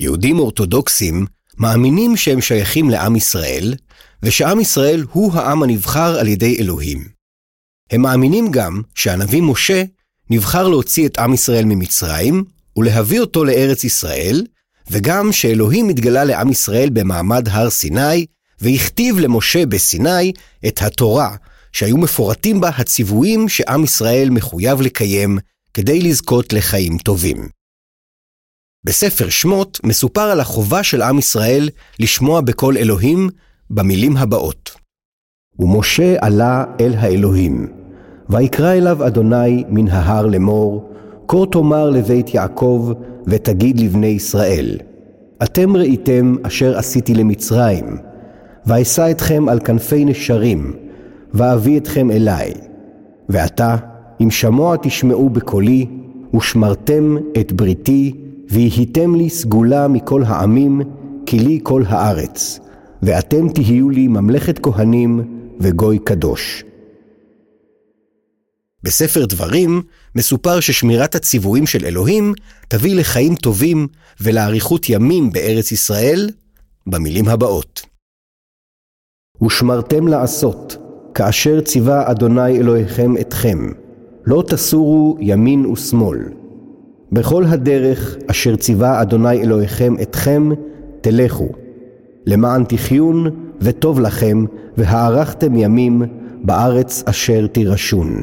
יהודים אורתודוקסים מאמינים שהם שייכים לעם ישראל, ושעם ישראל הוא העם הנבחר על ידי אלוהים. הם מאמינים גם שהנביא משה נבחר להוציא את עם ישראל ממצרים ולהביא אותו לארץ ישראל, וגם שאלוהים התגלה לעם ישראל במעמד הר סיני, והכתיב למשה בסיני את התורה, שהיו מפורטים בה הציוויים שעם ישראל מחויב לקיים כדי לזכות לחיים טובים. בספר שמות מסופר על החובה של עם ישראל לשמוע בקול אלוהים במילים הבאות: ומשה עלה אל האלוהים, ויקרא אליו אדוני מן ההר לאמור, כה תאמר לבית יעקב, ותגיד לבני ישראל, אתם ראיתם אשר עשיתי למצרים, ואשא אתכם על כנפי נשרים, ואביא אתכם אלי. ועתה, אם שמוע תשמעו בקולי, ושמרתם את בריתי, ויהיתם לי סגולה מכל העמים, כי לי כל הארץ, ואתם תהיו לי ממלכת כהנים וגוי קדוש. בספר דברים מסופר ששמירת הציוויים של אלוהים תביא לחיים טובים ולאריכות ימים בארץ ישראל, במילים הבאות: ושמרתם לעשות, כאשר ציווה אדוני אלוהיכם אתכם, לא תסורו ימין ושמאל. בכל הדרך אשר ציווה אדוני אלוהיכם אתכם, תלכו. למען תחיון וטוב לכם, והארכתם ימים בארץ אשר תירשון.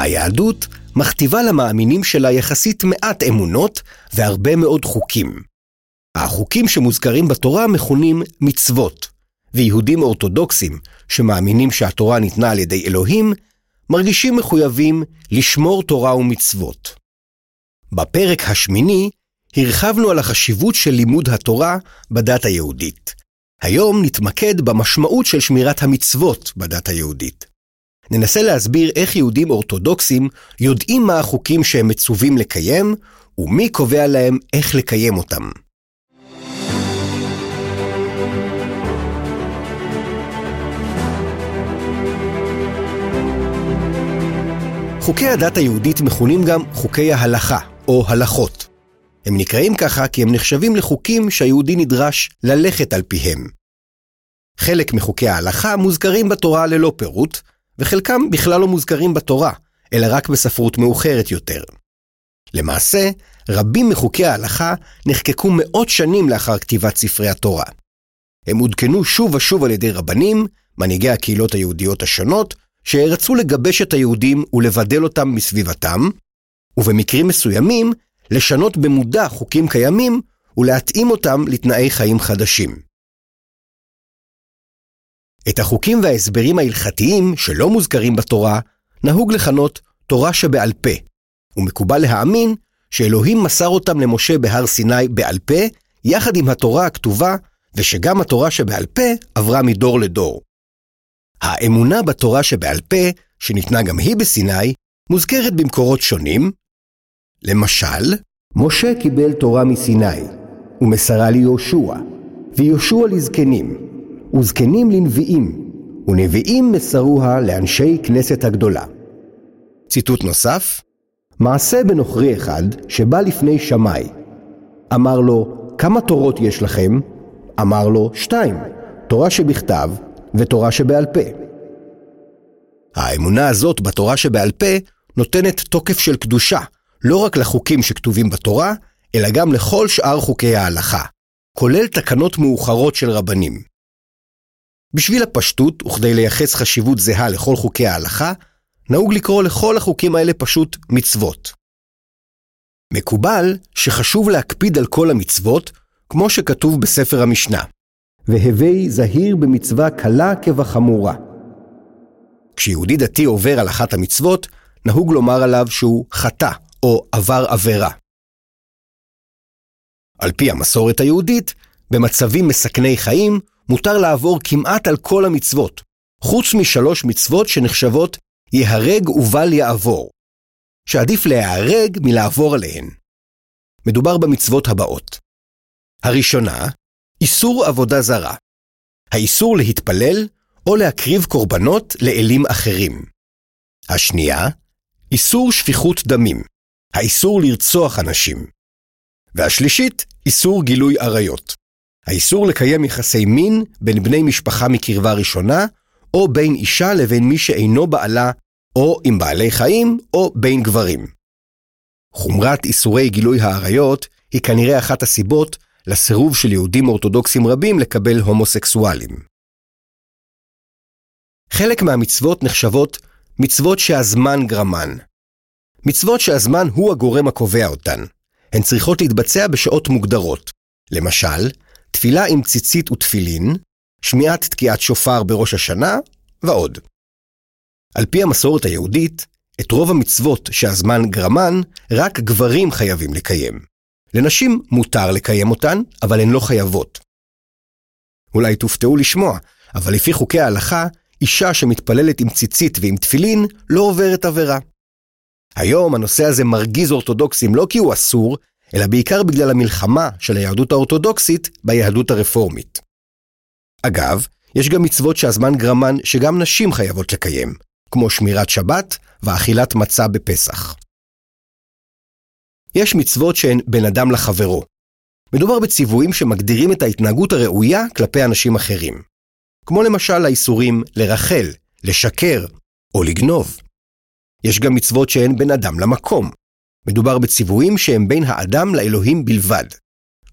היהדות מכתיבה למאמינים שלה יחסית מעט אמונות והרבה מאוד חוקים. החוקים שמוזכרים בתורה מכונים מצוות, ויהודים אורתודוקסים שמאמינים שהתורה ניתנה על ידי אלוהים, מרגישים מחויבים לשמור תורה ומצוות. בפרק השמיני הרחבנו על החשיבות של לימוד התורה בדת היהודית. היום נתמקד במשמעות של שמירת המצוות בדת היהודית. ננסה להסביר איך יהודים אורתודוקסים יודעים מה החוקים שהם מצווים לקיים, ומי קובע להם איך לקיים אותם. חוקי הדת היהודית מכונים גם חוקי ההלכה, או הלכות. הם נקראים ככה כי הם נחשבים לחוקים שהיהודי נדרש ללכת על פיהם. חלק מחוקי ההלכה מוזכרים בתורה ללא פירוט, וחלקם בכלל לא מוזכרים בתורה, אלא רק בספרות מאוחרת יותר. למעשה, רבים מחוקי ההלכה נחקקו מאות שנים לאחר כתיבת ספרי התורה. הם עודכנו שוב ושוב על ידי רבנים, מנהיגי הקהילות היהודיות השונות, שרצו לגבש את היהודים ולבדל אותם מסביבתם, ובמקרים מסוימים, לשנות במודע חוקים קיימים ולהתאים אותם לתנאי חיים חדשים. את החוקים וההסברים ההלכתיים שלא מוזכרים בתורה, נהוג לכנות תורה שבעל פה, ומקובל להאמין שאלוהים מסר אותם למשה בהר סיני בעל פה, יחד עם התורה הכתובה, ושגם התורה שבעל פה עברה מדור לדור. האמונה בתורה שבעל פה, שניתנה גם היא בסיני, מוזכרת במקורות שונים. למשל, משה קיבל תורה מסיני, ומסרה ליהושע, ויהושע לזקנים, וזקנים לנביאים, ונביאים מסרוה לאנשי כנסת הגדולה. ציטוט נוסף, מעשה בנוכרי אחד שבא לפני שמאי. אמר לו, כמה תורות יש לכם? אמר לו, שתיים, תורה שבכתב ותורה שבעל פה. האמונה הזאת בתורה שבעל פה נותנת תוקף של קדושה, לא רק לחוקים שכתובים בתורה, אלא גם לכל שאר חוקי ההלכה, כולל תקנות מאוחרות של רבנים. בשביל הפשטות, וכדי לייחס חשיבות זהה לכל חוקי ההלכה, נהוג לקרוא לכל החוקים האלה פשוט מצוות. מקובל שחשוב להקפיד על כל המצוות, כמו שכתוב בספר המשנה. והווי זהיר במצווה קלה כבחמורה. כשיהודי דתי עובר על אחת המצוות, נהוג לומר עליו שהוא חטא או עבר עבירה. על פי המסורת היהודית, במצבים מסכני חיים מותר לעבור כמעט על כל המצוות, חוץ משלוש מצוות שנחשבות ייהרג ובל יעבור, שעדיף להיהרג מלעבור עליהן. מדובר במצוות הבאות. הראשונה, איסור עבודה זרה. האיסור להתפלל או להקריב קורבנות לאלים אחרים. השנייה, איסור שפיכות דמים. האיסור לרצוח אנשים. והשלישית, איסור גילוי עריות. האיסור לקיים יחסי מין בין בני משפחה מקרבה ראשונה, או בין אישה לבין מי שאינו בעלה, או עם בעלי חיים, או בין גברים. חומרת איסורי גילוי העריות היא כנראה אחת הסיבות לסירוב של יהודים אורתודוקסים רבים לקבל הומוסקסואלים. חלק מהמצוות נחשבות מצוות שהזמן גרמן. מצוות שהזמן הוא הגורם הקובע אותן. הן צריכות להתבצע בשעות מוגדרות. למשל, תפילה עם ציצית ותפילין, שמיעת תקיעת שופר בראש השנה, ועוד. על פי המסורת היהודית, את רוב המצוות שהזמן גרמן, רק גברים חייבים לקיים. לנשים מותר לקיים אותן, אבל הן לא חייבות. אולי תופתעו לשמוע, אבל לפי חוקי ההלכה, אישה שמתפללת עם ציצית ועם תפילין לא עוברת עבירה. היום הנושא הזה מרגיז אורתודוקסים לא כי הוא אסור, אלא בעיקר בגלל המלחמה של היהדות האורתודוקסית ביהדות הרפורמית. אגב, יש גם מצוות שהזמן גרמן שגם נשים חייבות לקיים, כמו שמירת שבת ואכילת מצה בפסח. יש מצוות שהן בין אדם לחברו. מדובר בציוויים שמגדירים את ההתנהגות הראויה כלפי אנשים אחרים. כמו למשל האיסורים לרחל, לשקר או לגנוב. יש גם מצוות שהן בין אדם למקום. מדובר בציוויים שהם בין האדם לאלוהים בלבד.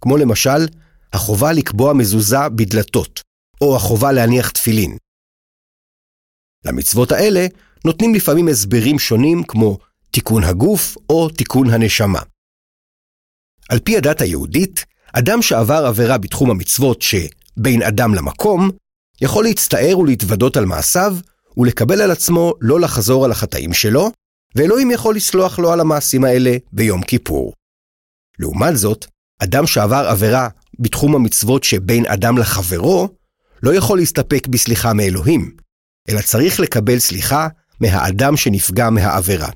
כמו למשל, החובה לקבוע מזוזה בדלתות, או החובה להניח תפילין. למצוות האלה נותנים לפעמים הסברים שונים כמו תיקון הגוף או תיקון הנשמה. על פי הדת היהודית, אדם שעבר עבירה בתחום המצוות שבין אדם למקום, יכול להצטער ולהתוודות על מעשיו, ולקבל על עצמו לא לחזור על החטאים שלו, ואלוהים יכול לסלוח לו על המעשים האלה ביום כיפור. לעומת זאת, אדם שעבר עבירה בתחום המצוות שבין אדם לחברו, לא יכול להסתפק בסליחה מאלוהים, אלא צריך לקבל סליחה מהאדם שנפגע מהעבירה.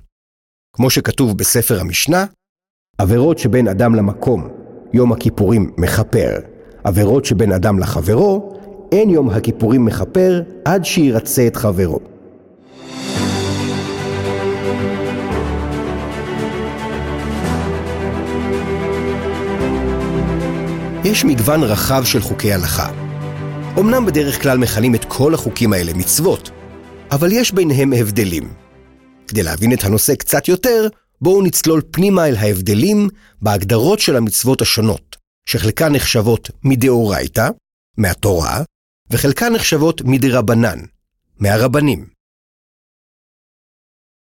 כמו שכתוב בספר המשנה, עבירות שבין אדם למקום, יום הכיפורים מכפר. עבירות שבין אדם לחברו, אין יום הכיפורים מכפר עד שירצה את חברו. יש מגוון רחב של חוקי הלכה. אמנם בדרך כלל מכנים את כל החוקים האלה מצוות, אבל יש ביניהם הבדלים. כדי להבין את הנושא קצת יותר, בואו נצלול פנימה אל ההבדלים בהגדרות של המצוות השונות, שחלקן נחשבות מדאורייתא, מהתורה, וחלקן נחשבות מדרבנן, מהרבנים.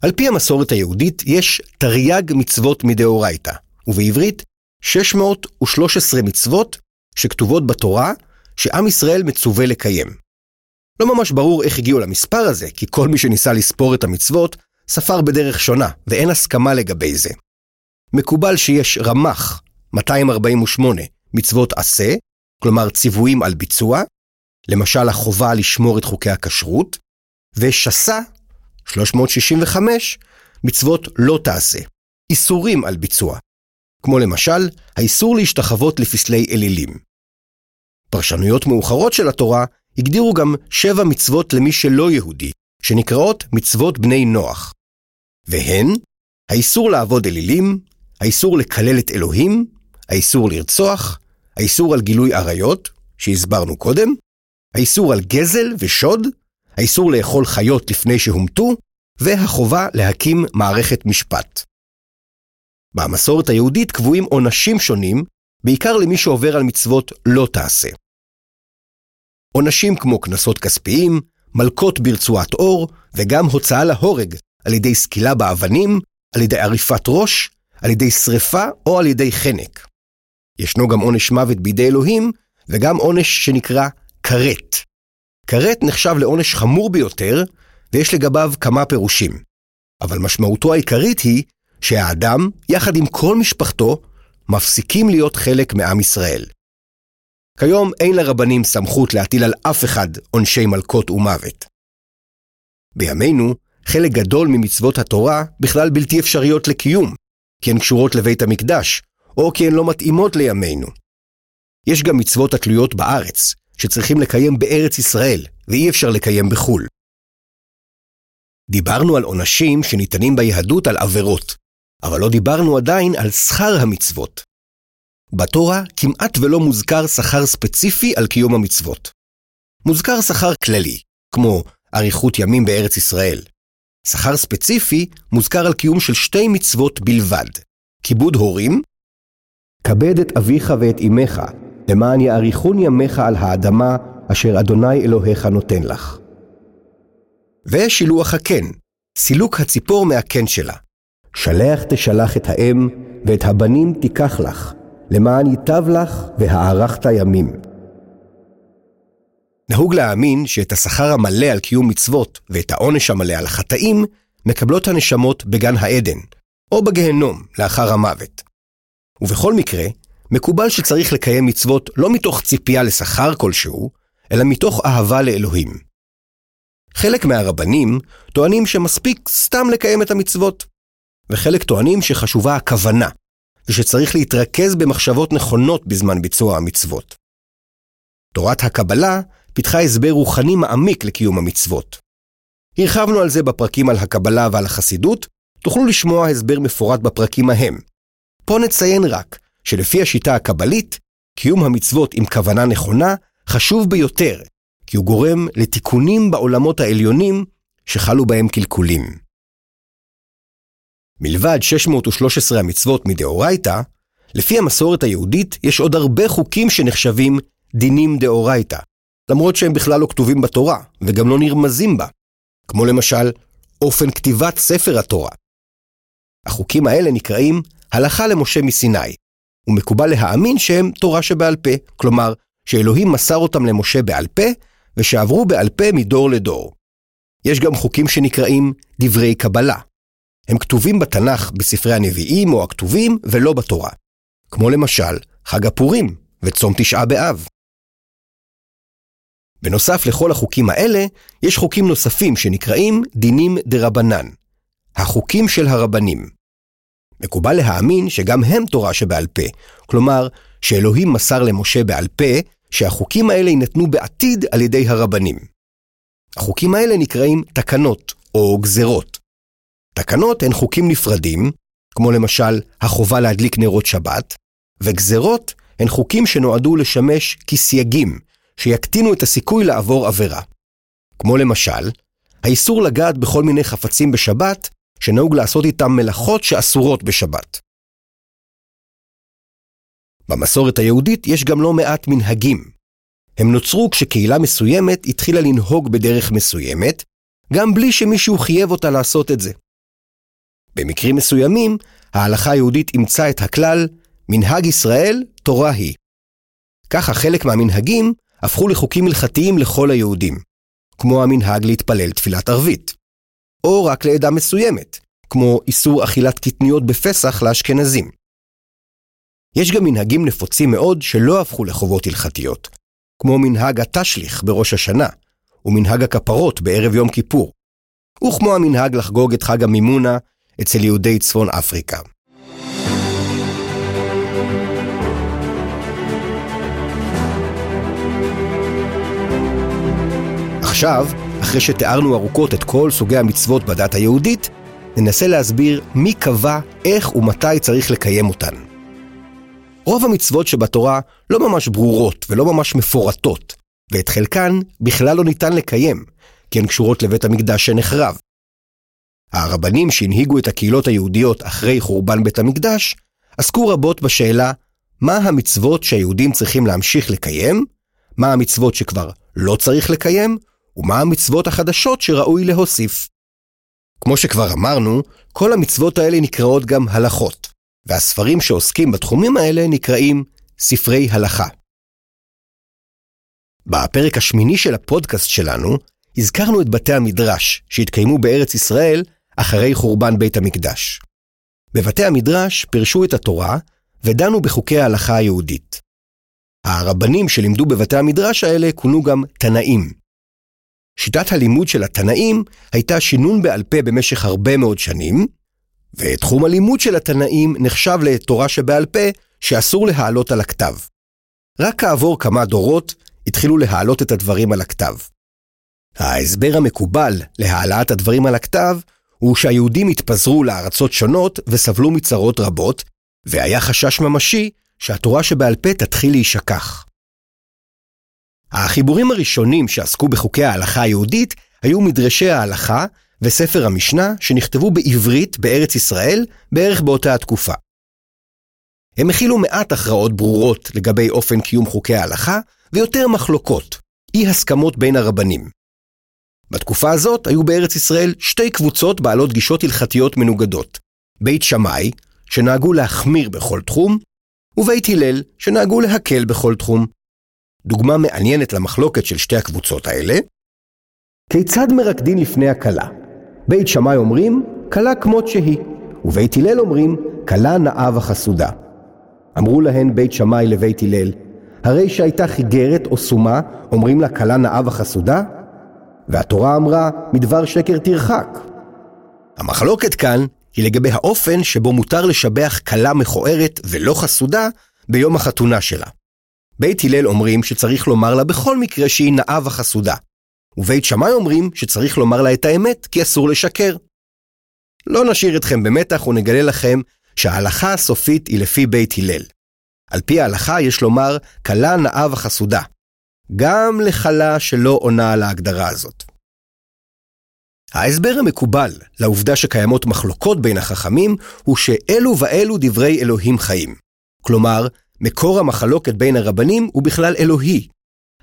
על פי המסורת היהודית יש תרי"ג מצוות מדאורייתא, ובעברית 613 מצוות שכתובות בתורה שעם ישראל מצווה לקיים. לא ממש ברור איך הגיעו למספר הזה, כי כל מי שניסה לספור את המצוות ספר בדרך שונה, ואין הסכמה לגבי זה. מקובל שיש רמ"ח, 248, מצוות עשה, כלומר ציוויים על ביצוע, למשל החובה לשמור את חוקי הכשרות, ושסה, 365, מצוות לא תעשה, איסורים על ביצוע, כמו למשל האיסור להשתחוות לפסלי אלילים. פרשנויות מאוחרות של התורה הגדירו גם שבע מצוות למי שלא יהודי, שנקראות מצוות בני נוח. והן האיסור לעבוד אלילים, האיסור לקלל את אלוהים, האיסור לרצוח, האיסור על גילוי עריות, שהסברנו קודם, האיסור על גזל ושוד, האיסור לאכול חיות לפני שהומתו, והחובה להקים מערכת משפט. במסורת היהודית קבועים עונשים שונים, בעיקר למי שעובר על מצוות לא תעשה. עונשים כמו קנסות כספיים, מלקות ברצועת אור, וגם הוצאה להורג על ידי סקילה באבנים, על ידי עריפת ראש, על ידי שרפה או על ידי חנק. ישנו גם עונש מוות בידי אלוהים, וגם עונש שנקרא כרת. כרת נחשב לעונש חמור ביותר, ויש לגביו כמה פירושים. אבל משמעותו העיקרית היא שהאדם, יחד עם כל משפחתו, מפסיקים להיות חלק מעם ישראל. כיום אין לרבנים סמכות להטיל על אף אחד עונשי מלקות ומוות. בימינו, חלק גדול ממצוות התורה בכלל בלתי אפשריות לקיום, כי הן קשורות לבית המקדש, או כי הן לא מתאימות לימינו. יש גם מצוות התלויות בארץ, שצריכים לקיים בארץ ישראל, ואי אפשר לקיים בחו"ל. דיברנו על עונשים שניתנים ביהדות על עבירות, אבל לא דיברנו עדיין על שכר המצוות. בתורה כמעט ולא מוזכר שכר ספציפי על קיום המצוות. מוזכר שכר כללי, כמו אריכות ימים בארץ ישראל. שכר ספציפי מוזכר על קיום של שתי מצוות בלבד, כיבוד הורים, כבד את אביך ואת אמך, למען יאריכון ימיך על האדמה אשר אדוני אלוהיך נותן לך. ושילוח הקן, סילוק הציפור מהקן שלה. שלח תשלח את האם, ואת הבנים תיקח לך, למען ייטב לך והארכת ימים. נהוג להאמין שאת השכר המלא על קיום מצוות ואת העונש המלא על החטאים מקבלות הנשמות בגן העדן, או בגהנום לאחר המוות. ובכל מקרה, מקובל שצריך לקיים מצוות לא מתוך ציפייה לשכר כלשהו, אלא מתוך אהבה לאלוהים. חלק מהרבנים טוענים שמספיק סתם לקיים את המצוות, וחלק טוענים שחשובה הכוונה, ושצריך להתרכז במחשבות נכונות בזמן ביצוע המצוות. תורת הקבלה פיתחה הסבר רוחני מעמיק לקיום המצוות. הרחבנו על זה בפרקים על הקבלה ועל החסידות, תוכלו לשמוע הסבר מפורט בפרקים ההם. פה נציין רק שלפי השיטה הקבלית, קיום המצוות עם כוונה נכונה חשוב ביותר, כי הוא גורם לתיקונים בעולמות העליונים שחלו בהם קלקולים. מלבד 613 המצוות מדאורייתא, לפי המסורת היהודית יש עוד הרבה חוקים שנחשבים דינים דאורייתא, למרות שהם בכלל לא כתובים בתורה, וגם לא נרמזים בה, כמו למשל אופן כתיבת ספר התורה. החוקים האלה נקראים הלכה למשה מסיני, ומקובל להאמין שהם תורה שבעל פה, כלומר, שאלוהים מסר אותם למשה בעל פה, ושעברו בעל פה מדור לדור. יש גם חוקים שנקראים דברי קבלה. הם כתובים בתנ"ך בספרי הנביאים או הכתובים ולא בתורה. כמו למשל, חג הפורים וצום תשעה באב. בנוסף לכל החוקים האלה, יש חוקים נוספים שנקראים דינים דרבנן. החוקים של הרבנים. מקובל להאמין שגם הם תורה שבעל פה, כלומר, שאלוהים מסר למשה בעל פה שהחוקים האלה יינתנו בעתיד על ידי הרבנים. החוקים האלה נקראים תקנות או גזרות. תקנות הן חוקים נפרדים, כמו למשל החובה להדליק נרות שבת, וגזרות הן חוקים שנועדו לשמש כסייגים, שיקטינו את הסיכוי לעבור עבירה. כמו למשל, האיסור לגעת בכל מיני חפצים בשבת, שנהוג לעשות איתם מלאכות שאסורות בשבת. במסורת היהודית יש גם לא מעט מנהגים. הם נוצרו כשקהילה מסוימת התחילה לנהוג בדרך מסוימת, גם בלי שמישהו חייב אותה לעשות את זה. במקרים מסוימים, ההלכה היהודית אימצה את הכלל מנהג ישראל, תורה היא. ככה חלק מהמנהגים הפכו לחוקים הלכתיים לכל היהודים, כמו המנהג להתפלל תפילת ערבית. או רק לעדה מסוימת, כמו איסור אכילת קטניות בפסח לאשכנזים. יש גם מנהגים נפוצים מאוד שלא הפכו לחובות הלכתיות, כמו מנהג התשליך בראש השנה, ומנהג הכפרות בערב יום כיפור, וכמו המנהג לחגוג את חג המימונה אצל יהודי צפון אפריקה. עכשיו, אחרי שתיארנו ארוכות את כל סוגי המצוות בדת היהודית, ננסה להסביר מי קבע איך ומתי צריך לקיים אותן. רוב המצוות שבתורה לא ממש ברורות ולא ממש מפורטות, ואת חלקן בכלל לא ניתן לקיים, כי הן קשורות לבית המקדש שנחרב. הרבנים שהנהיגו את הקהילות היהודיות אחרי חורבן בית המקדש, עסקו רבות בשאלה מה המצוות שהיהודים צריכים להמשיך לקיים, מה המצוות שכבר לא צריך לקיים, ומה המצוות החדשות שראוי להוסיף. כמו שכבר אמרנו, כל המצוות האלה נקראות גם הלכות, והספרים שעוסקים בתחומים האלה נקראים ספרי הלכה. בפרק השמיני של הפודקאסט שלנו, הזכרנו את בתי המדרש שהתקיימו בארץ ישראל אחרי חורבן בית המקדש. בבתי המדרש פירשו את התורה ודנו בחוקי ההלכה היהודית. הרבנים שלימדו בבתי המדרש האלה כונו גם תנאים. שיטת הלימוד של התנאים הייתה שינון בעל פה במשך הרבה מאוד שנים, ותחום הלימוד של התנאים נחשב לתורה שבעל פה שאסור להעלות על הכתב. רק כעבור כמה דורות התחילו להעלות את הדברים על הכתב. ההסבר המקובל להעלאת הדברים על הכתב הוא שהיהודים התפזרו לארצות שונות וסבלו מצרות רבות, והיה חשש ממשי שהתורה שבעל פה תתחיל להישכח. החיבורים הראשונים שעסקו בחוקי ההלכה היהודית היו מדרשי ההלכה וספר המשנה שנכתבו בעברית בארץ ישראל בערך באותה התקופה. הם הכילו מעט הכרעות ברורות לגבי אופן קיום חוקי ההלכה ויותר מחלוקות, אי הסכמות בין הרבנים. בתקופה הזאת היו בארץ ישראל שתי קבוצות בעלות גישות הלכתיות מנוגדות. בית שמאי, שנהגו להחמיר בכל תחום, ובית הלל, שנהגו להקל בכל תחום. דוגמה מעניינת למחלוקת של שתי הקבוצות האלה, כיצד מרקדין לפני הכלה? בית שמאי אומרים, כלה כמות שהיא, ובית הלל אומרים, כלה נאה וחסודה. אמרו להן בית שמאי לבית הלל, הרי שהייתה חיגרת או סומה, אומרים לה כלה נאה וחסודה? והתורה אמרה, מדבר שקר תרחק. המחלוקת כאן היא לגבי האופן שבו מותר לשבח כלה מכוערת ולא חסודה ביום החתונה שלה. בית הלל אומרים שצריך לומר לה בכל מקרה שהיא נאה וחסודה, ובית שמאי אומרים שצריך לומר לה את האמת כי אסור לשקר. לא נשאיר אתכם במתח ונגלה לכם שההלכה הסופית היא לפי בית הלל. על פי ההלכה יש לומר כלה נאה וחסודה, גם לכלה שלא עונה על ההגדרה הזאת. ההסבר המקובל לעובדה שקיימות מחלוקות בין החכמים הוא שאלו ואלו דברי אלוהים חיים. כלומר, מקור המחלוקת בין הרבנים הוא בכלל אלוהי.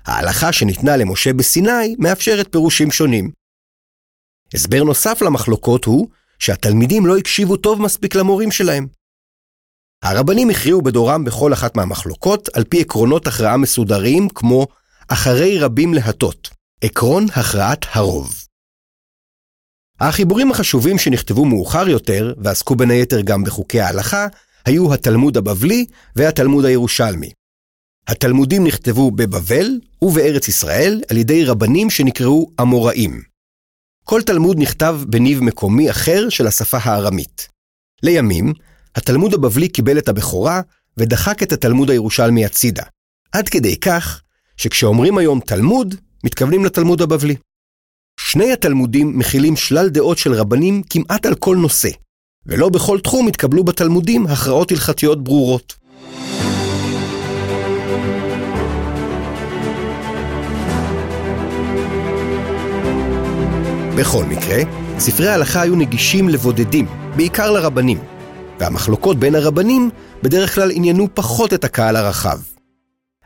ההלכה שניתנה למשה בסיני מאפשרת פירושים שונים. הסבר נוסף למחלוקות הוא שהתלמידים לא הקשיבו טוב מספיק למורים שלהם. הרבנים הכריעו בדורם בכל אחת מהמחלוקות על פי עקרונות הכרעה מסודרים כמו אחרי רבים להטות, עקרון הכרעת הרוב. החיבורים החשובים שנכתבו מאוחר יותר, ועסקו בין היתר גם בחוקי ההלכה, היו התלמוד הבבלי והתלמוד הירושלמי. התלמודים נכתבו בבבל ובארץ ישראל על ידי רבנים שנקראו אמוראים. כל תלמוד נכתב בניב מקומי אחר של השפה הארמית. לימים, התלמוד הבבלי קיבל את הבכורה ודחק את התלמוד הירושלמי הצידה. עד כדי כך שכשאומרים היום תלמוד, מתכוונים לתלמוד הבבלי. שני התלמודים מכילים שלל דעות של רבנים כמעט על כל נושא, ולא בכל תחום התקבלו בתלמודים הכרעות הלכתיות ברורות. בכל מקרה, ספרי ההלכה היו נגישים לבודדים, בעיקר לרבנים, והמחלוקות בין הרבנים בדרך כלל עניינו פחות את הקהל הרחב.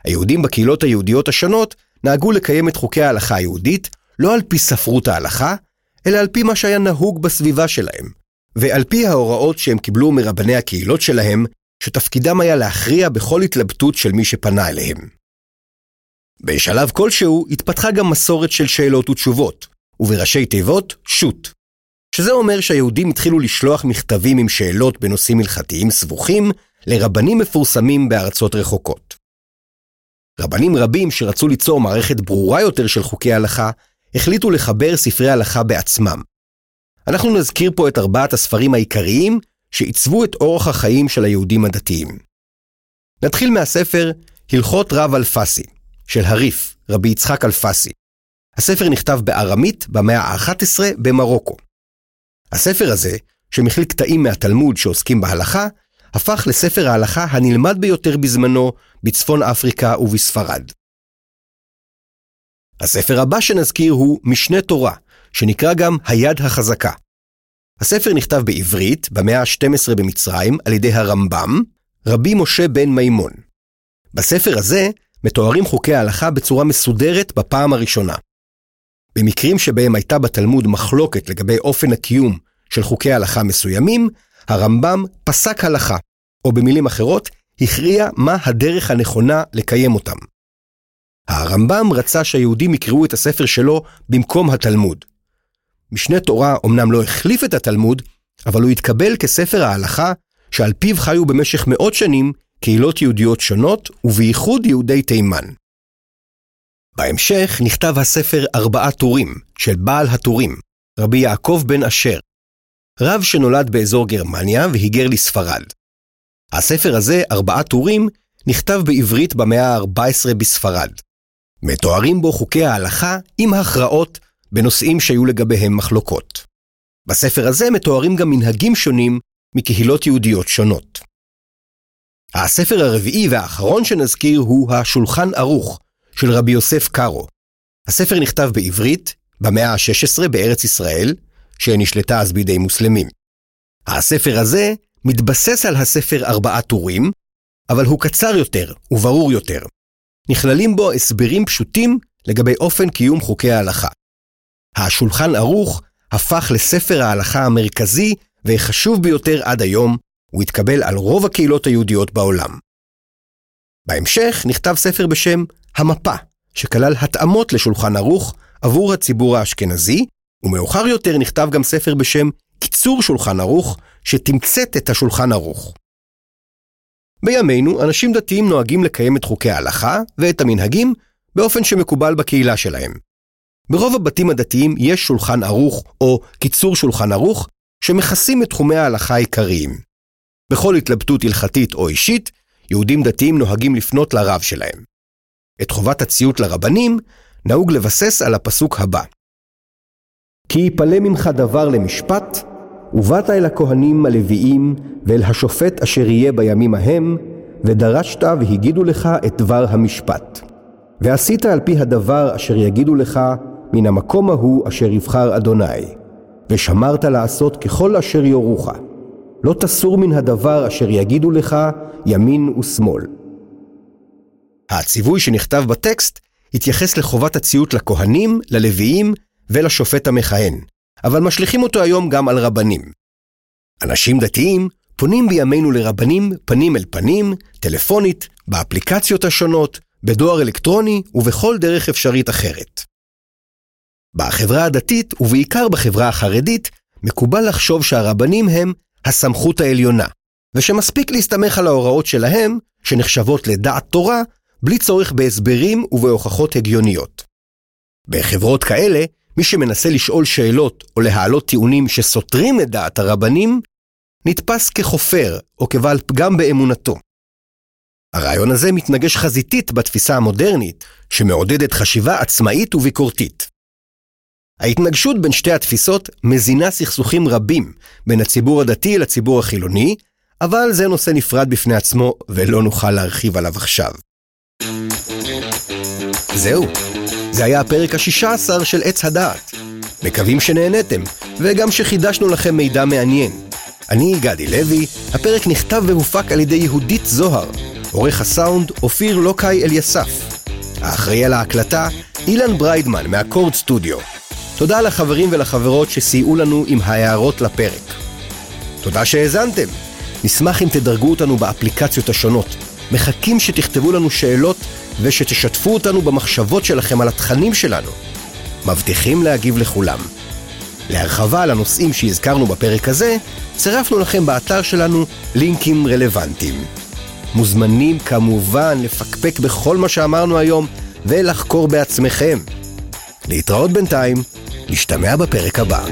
היהודים בקהילות היהודיות השונות נהגו לקיים את חוקי ההלכה היהודית לא על פי ספרות ההלכה, אלא על פי מה שהיה נהוג בסביבה שלהם, ועל פי ההוראות שהם קיבלו מרבני הקהילות שלהם, שתפקידם היה להכריע בכל התלבטות של מי שפנה אליהם. בשלב כלשהו התפתחה גם מסורת של שאלות ותשובות, ובראשי תיבות, שו"ת. שזה אומר שהיהודים התחילו לשלוח מכתבים עם שאלות בנושאים הלכתיים סבוכים לרבנים מפורסמים בארצות רחוקות. רבנים רבים שרצו ליצור מערכת ברורה יותר של חוקי הלכה, החליטו לחבר ספרי הלכה בעצמם. אנחנו נזכיר פה את ארבעת הספרים העיקריים שעיצבו את אורח החיים של היהודים הדתיים. נתחיל מהספר הלכות רב אלפסי, של הריף, רבי יצחק אלפסי. הספר נכתב בארמית במאה ה-11 במרוקו. הספר הזה, שמכיל קטעים מהתלמוד שעוסקים בהלכה, הפך לספר ההלכה הנלמד ביותר בזמנו בצפון אפריקה ובספרד. הספר הבא שנזכיר הוא משנה תורה, שנקרא גם היד החזקה. הספר נכתב בעברית, במאה ה-12 במצרים, על ידי הרמב"ם, רבי משה בן מימון. בספר הזה מתוארים חוקי ההלכה בצורה מסודרת בפעם הראשונה. במקרים שבהם הייתה בתלמוד מחלוקת לגבי אופן הקיום של חוקי הלכה מסוימים, הרמב"ם פסק הלכה, או במילים אחרות, הכריע מה הדרך הנכונה לקיים אותם. הרמב"ם רצה שהיהודים יקראו את הספר שלו במקום התלמוד. משנה תורה אמנם לא החליף את התלמוד, אבל הוא התקבל כספר ההלכה שעל פיו חיו במשך מאות שנים קהילות יהודיות שונות, ובייחוד יהודי תימן. בהמשך נכתב הספר ארבעה טורים של בעל הטורים, רבי יעקב בן אשר, רב שנולד באזור גרמניה והיגר לספרד. הספר הזה, ארבעה טורים, נכתב בעברית במאה ה-14 בספרד. מתוארים בו חוקי ההלכה עם הכרעות בנושאים שהיו לגביהם מחלוקות. בספר הזה מתוארים גם מנהגים שונים מקהילות יהודיות שונות. הספר הרביעי והאחרון שנזכיר הוא השולחן ערוך של רבי יוסף קארו. הספר נכתב בעברית במאה ה-16 בארץ ישראל, שנשלטה אז בידי מוסלמים. הספר הזה מתבסס על הספר ארבעה טורים, אבל הוא קצר יותר וברור יותר. נכללים בו הסברים פשוטים לגבי אופן קיום חוקי ההלכה. השולחן ערוך הפך לספר ההלכה המרכזי והחשוב ביותר עד היום, הוא התקבל על רוב הקהילות היהודיות בעולם. בהמשך נכתב ספר בשם המפה, שכלל התאמות לשולחן ערוך עבור הציבור האשכנזי, ומאוחר יותר נכתב גם ספר בשם קיצור שולחן ערוך, שתמצת את השולחן ערוך. בימינו, אנשים דתיים נוהגים לקיים את חוקי ההלכה ואת המנהגים באופן שמקובל בקהילה שלהם. ברוב הבתים הדתיים יש שולחן ערוך או קיצור שולחן ערוך שמכסים את תחומי ההלכה העיקריים. בכל התלבטות הלכתית או אישית, יהודים דתיים נוהגים לפנות לרב שלהם. את חובת הציות לרבנים נהוג לבסס על הפסוק הבא: כי יפלא ממך דבר למשפט, ובאת אל הכהנים הלוויים ואל השופט אשר יהיה בימים ההם, ודרשת והגידו לך את דבר המשפט. ועשית על פי הדבר אשר יגידו לך מן המקום ההוא אשר יבחר אדוני, ושמרת לעשות ככל אשר יורוך. לא תסור מן הדבר אשר יגידו לך ימין ושמאל. הציווי שנכתב בטקסט התייחס לחובת הציות לכהנים, ללוויים ולשופט המכהן, אבל משליכים אותו היום גם על רבנים. אנשים דתיים פונים בימינו לרבנים פנים אל פנים, טלפונית, באפליקציות השונות, בדואר אלקטרוני ובכל דרך אפשרית אחרת. בחברה הדתית, ובעיקר בחברה החרדית, מקובל לחשוב שהרבנים הם הסמכות העליונה, ושמספיק להסתמך על ההוראות שלהם, שנחשבות לדעת תורה, בלי צורך בהסברים ובהוכחות הגיוניות. בחברות כאלה, מי שמנסה לשאול שאלות או להעלות טיעונים שסותרים את דעת הרבנים, נתפס כחופר או כבעל פגם באמונתו. הרעיון הזה מתנגש חזיתית בתפיסה המודרנית, שמעודדת חשיבה עצמאית וביקורתית. ההתנגשות בין שתי התפיסות מזינה סכסוכים רבים בין הציבור הדתי לציבור החילוני, אבל זה נושא נפרד בפני עצמו ולא נוכל להרחיב עליו עכשיו. זהו, זה היה הפרק השישה עשר של עץ הדעת. מקווים שנהנתם, וגם שחידשנו לכם מידע מעניין. אני גדי לוי, הפרק נכתב והופק על ידי יהודית זוהר, עורך הסאונד אופיר לוקאי אליסף. האחראי על ההקלטה, אילן בריידמן מהקורד סטודיו. תודה לחברים ולחברות שסייעו לנו עם ההערות לפרק. תודה שהאזנתם. נשמח אם תדרגו אותנו באפליקציות השונות. מחכים שתכתבו לנו שאלות ושתשתפו אותנו במחשבות שלכם על התכנים שלנו. מבטיחים להגיב לכולם. להרחבה על הנושאים שהזכרנו בפרק הזה, צירפנו לכם באתר שלנו לינקים רלוונטיים. מוזמנים כמובן לפקפק בכל מה שאמרנו היום ולחקור בעצמכם. להתראות בינתיים, נשתמע בפרק הבא.